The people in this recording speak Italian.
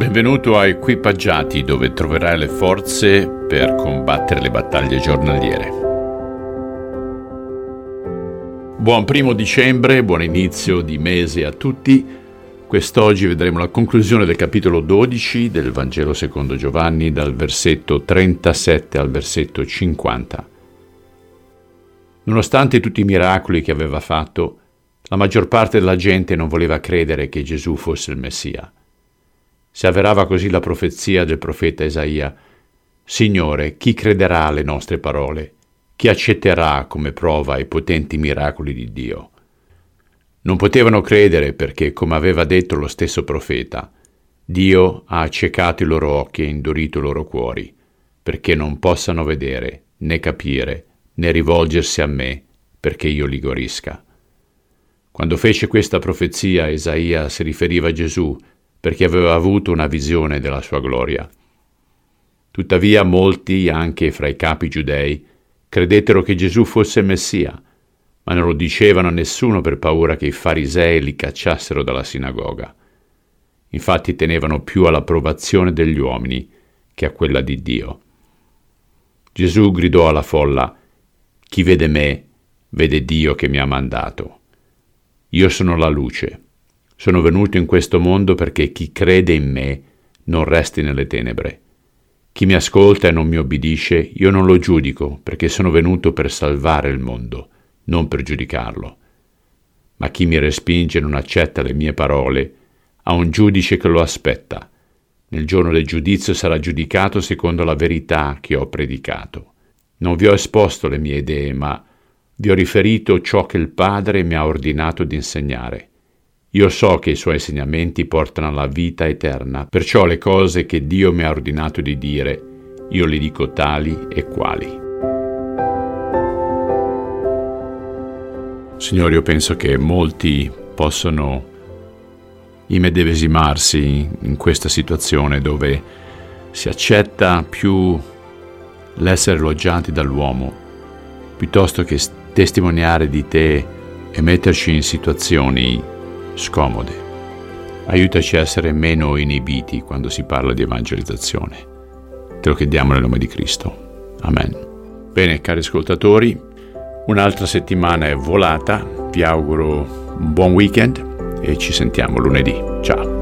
Benvenuto a Equipaggiati dove troverai le forze per combattere le battaglie giornaliere. Buon primo dicembre, buon inizio di mese a tutti. Quest'oggi vedremo la conclusione del capitolo 12 del Vangelo secondo Giovanni dal versetto 37 al versetto 50. Nonostante tutti i miracoli che aveva fatto, la maggior parte della gente non voleva credere che Gesù fosse il Messia. Si avverava così la profezia del profeta Isaia. Signore, chi crederà alle nostre parole? Chi accetterà come prova i potenti miracoli di Dio? Non potevano credere perché, come aveva detto lo stesso profeta, Dio ha accecato i loro occhi e indurito i loro cuori, perché non possano vedere, né capire, né rivolgersi a me, perché io li guarisca. Quando fece questa profezia, Isaia si riferiva a Gesù, perché aveva avuto una visione della sua gloria. Tuttavia molti, anche fra i capi giudei, credettero che Gesù fosse Messia, ma non lo dicevano a nessuno per paura che i farisei li cacciassero dalla sinagoga. Infatti tenevano più all'approvazione degli uomini che a quella di Dio. Gesù gridò alla folla, Chi vede me, vede Dio che mi ha mandato. Io sono la luce. Sono venuto in questo mondo perché chi crede in me non resti nelle tenebre. Chi mi ascolta e non mi obbedisce, io non lo giudico, perché sono venuto per salvare il mondo, non per giudicarlo. Ma chi mi respinge e non accetta le mie parole, ha un giudice che lo aspetta. Nel giorno del giudizio sarà giudicato secondo la verità che ho predicato. Non vi ho esposto le mie idee, ma vi ho riferito ciò che il Padre mi ha ordinato di insegnare. Io so che i suoi insegnamenti portano alla vita eterna, perciò le cose che Dio mi ha ordinato di dire, io le dico tali e quali. Signore, io penso che molti possono immedesimarsi in questa situazione dove si accetta più l'essere elogiati dall'uomo piuttosto che testimoniare di te e metterci in situazioni scomode. Aiutaci a essere meno inibiti quando si parla di evangelizzazione. Te lo chiediamo nel nome di Cristo. Amen. Bene, cari ascoltatori, un'altra settimana è volata. Vi auguro un buon weekend e ci sentiamo lunedì. Ciao.